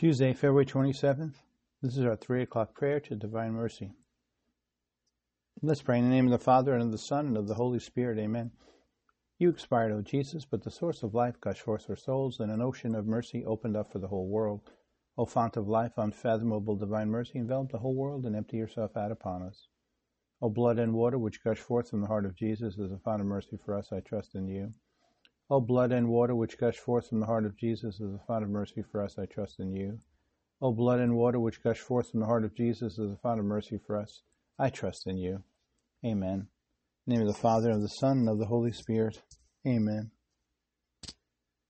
Tuesday, February 27th. This is our 3 o'clock prayer to Divine Mercy. Let's pray in the name of the Father, and of the Son, and of the Holy Spirit. Amen. You expired, O Jesus, but the source of life gushed forth for souls, and an ocean of mercy opened up for the whole world. O font of life, unfathomable divine mercy, envelop the whole world and empty yourself out upon us. O blood and water which gush forth from the heart of Jesus as a fount of mercy for us, I trust in you. O blood and water which gush forth from the heart of Jesus as a fount of mercy for us, I trust in you. O blood and water which gush forth from the heart of Jesus as a fount of mercy for us, I trust in you. Amen. In the name of the Father, and of the Son, and of the Holy Spirit. Amen.